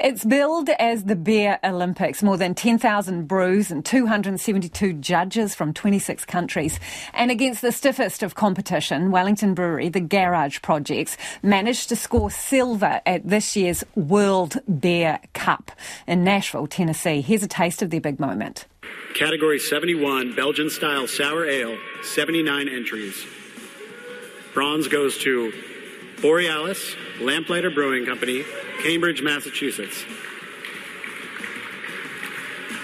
It's billed as the Beer Olympics. More than 10,000 brews and 272 judges from 26 countries. And against the stiffest of competition, Wellington Brewery, the Garage Projects, managed to score silver at this year's World Beer Cup in Nashville, Tennessee. Here's a taste of their big moment. Category 71, Belgian style sour ale, 79 entries. Bronze goes to Borealis, Lamplighter Brewing Company, Cambridge, Massachusetts.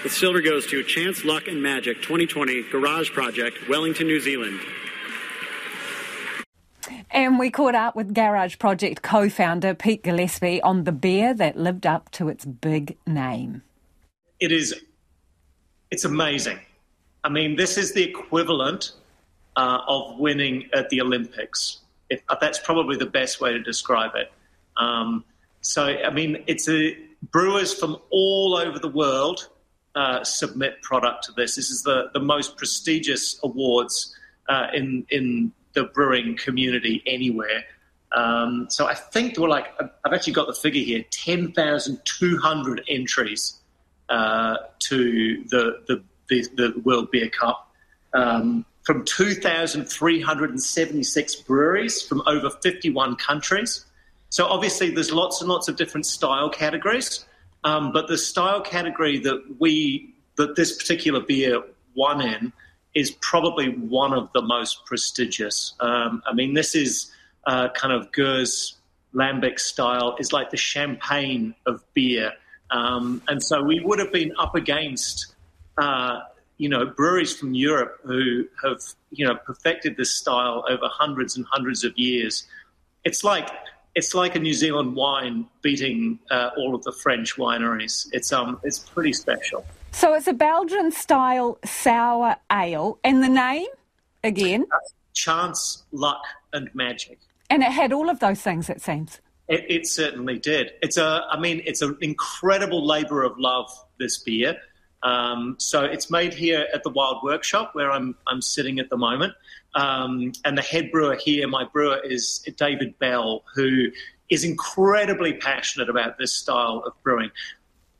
The silver goes to Chance Luck and Magic 2020 Garage Project, Wellington, New Zealand. And we caught up with Garage Project co founder Pete Gillespie on the beer that lived up to its big name. It is, it's amazing. I mean, this is the equivalent uh, of winning at the Olympics. That's probably the best way to describe it. Um, so, I mean, it's a brewers from all over the world uh, submit product to this. This is the, the most prestigious awards uh, in in the brewing community anywhere. Um, so I think there were like I've actually got the figure here: ten thousand two hundred entries uh, to the, the, the the World Beer Cup. Um, from 2,376 breweries from over 51 countries. So obviously, there's lots and lots of different style categories, um, but the style category that we that this particular beer won in is probably one of the most prestigious. Um, I mean, this is uh, kind of Gueuze Lambic style is like the champagne of beer, um, and so we would have been up against. Uh, you know, breweries from Europe who have, you know, perfected this style over hundreds and hundreds of years. It's like it's like a New Zealand wine beating uh, all of the French wineries. It's um, it's pretty special. So it's a Belgian style sour ale, and the name again? Chance, luck, and magic. And it had all of those things. It seems. It, it certainly did. It's a, I mean, it's an incredible labour of love. This beer. Um, so it's made here at the Wild Workshop where I'm I'm sitting at the moment. Um, and the head brewer here, my brewer, is David Bell, who is incredibly passionate about this style of brewing.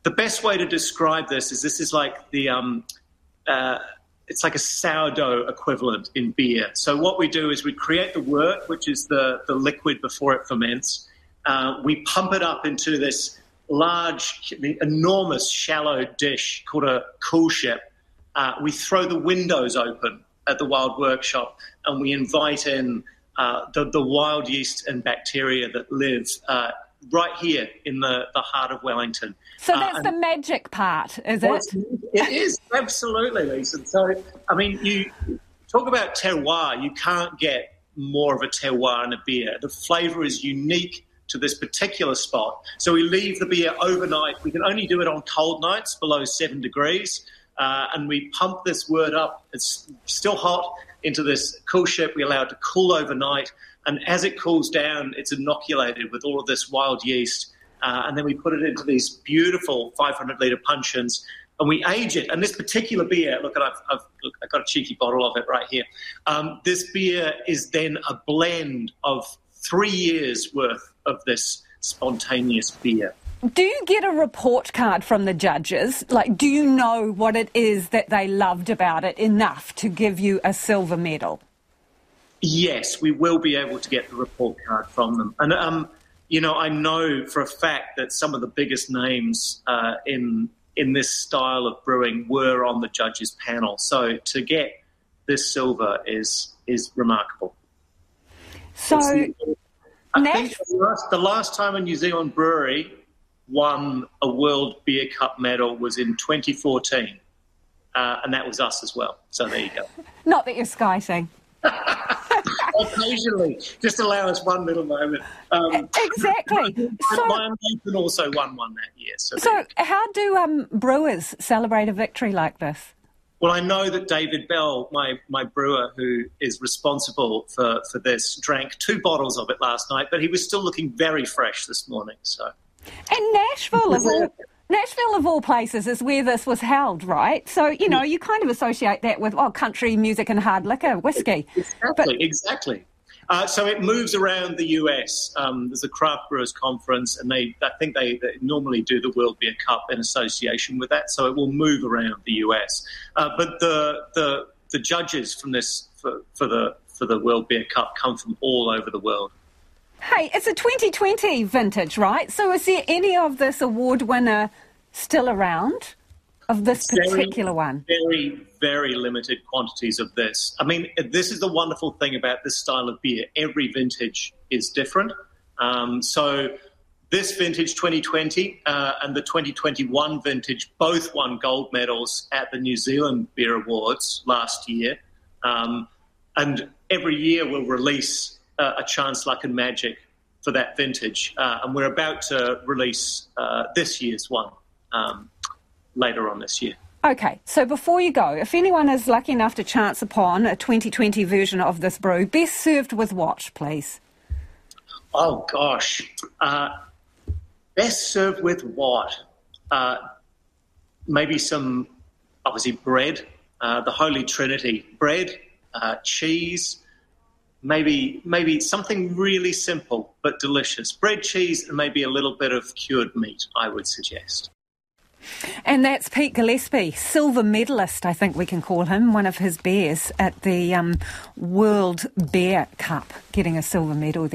The best way to describe this is this is like the um, uh, it's like a sourdough equivalent in beer. So what we do is we create the wort, which is the the liquid before it ferments. Uh, we pump it up into this large, enormous, shallow dish called a coolship. Uh, we throw the windows open at the Wild Workshop and we invite in uh, the, the, wild yeast and bacteria that live uh, right here in the, the heart of Wellington. So that's uh, the magic part, is it? It is, absolutely, Lisa. So, I mean, you talk about terroir, you can't get more of a terroir in a beer. The flavour is unique to this particular spot. So we leave the beer overnight. We can only do it on cold nights below seven degrees. Uh, and we pump this wort up. It's still hot into this coolship. We allow it to cool overnight. And as it cools down, it's inoculated with all of this wild yeast. Uh, and then we put it into these beautiful 500 litre puncheons and we age it. And this particular beer, look, I've, I've, look, I've got a cheeky bottle of it right here. Um, this beer is then a blend of three years worth of this spontaneous beer. Do you get a report card from the judges? Like, do you know what it is that they loved about it enough to give you a silver medal? Yes, we will be able to get the report card from them. And, um, you know, I know for a fact that some of the biggest names uh, in in this style of brewing were on the judges panel. So to get this silver is is remarkable. So, I think the last, the last time a New Zealand brewery won a World Beer Cup medal was in 2014, uh, and that was us as well. So there you go. Not that you're skiting. Occasionally, just allow us one little moment. Um, exactly. so, my also won one that year. So, so how do um, brewers celebrate a victory like this? Well, I know that David Bell, my, my brewer who is responsible for, for this, drank two bottles of it last night, but he was still looking very fresh this morning. So, And Nashville of all, Nashville of all places is where this was held, right? So, you know, you kind of associate that with, oh, country music and hard liquor, whiskey. Exactly, but, exactly. Uh, so it moves around the US. Um, there's a craft brewers conference, and they I think they, they, normally do the World Beer Cup in association with that. So it will move around the US. Uh, but the the the judges from this for, for the for the World Beer Cup come from all over the world. Hey, it's a 2020 vintage, right? So is there any of this award winner still around? Of this particular very, one? Very, very limited quantities of this. I mean, this is the wonderful thing about this style of beer. Every vintage is different. Um, so, this vintage 2020 uh, and the 2021 vintage both won gold medals at the New Zealand Beer Awards last year. Um, and every year we'll release uh, a Chance Luck and Magic for that vintage. Uh, and we're about to release uh, this year's one. Um, later on this year. Okay, so before you go, if anyone is lucky enough to chance upon a 2020 version of this brew, best served with what, please? Oh, gosh. Uh, best served with what? Uh, maybe some, obviously, bread, uh, the Holy Trinity bread, uh, cheese, maybe maybe something really simple but delicious. Bread, cheese, and maybe a little bit of cured meat, I would suggest. And that's Pete Gillespie, silver medalist, I think we can call him, one of his bears at the um, World Beer Cup, getting a silver medal there.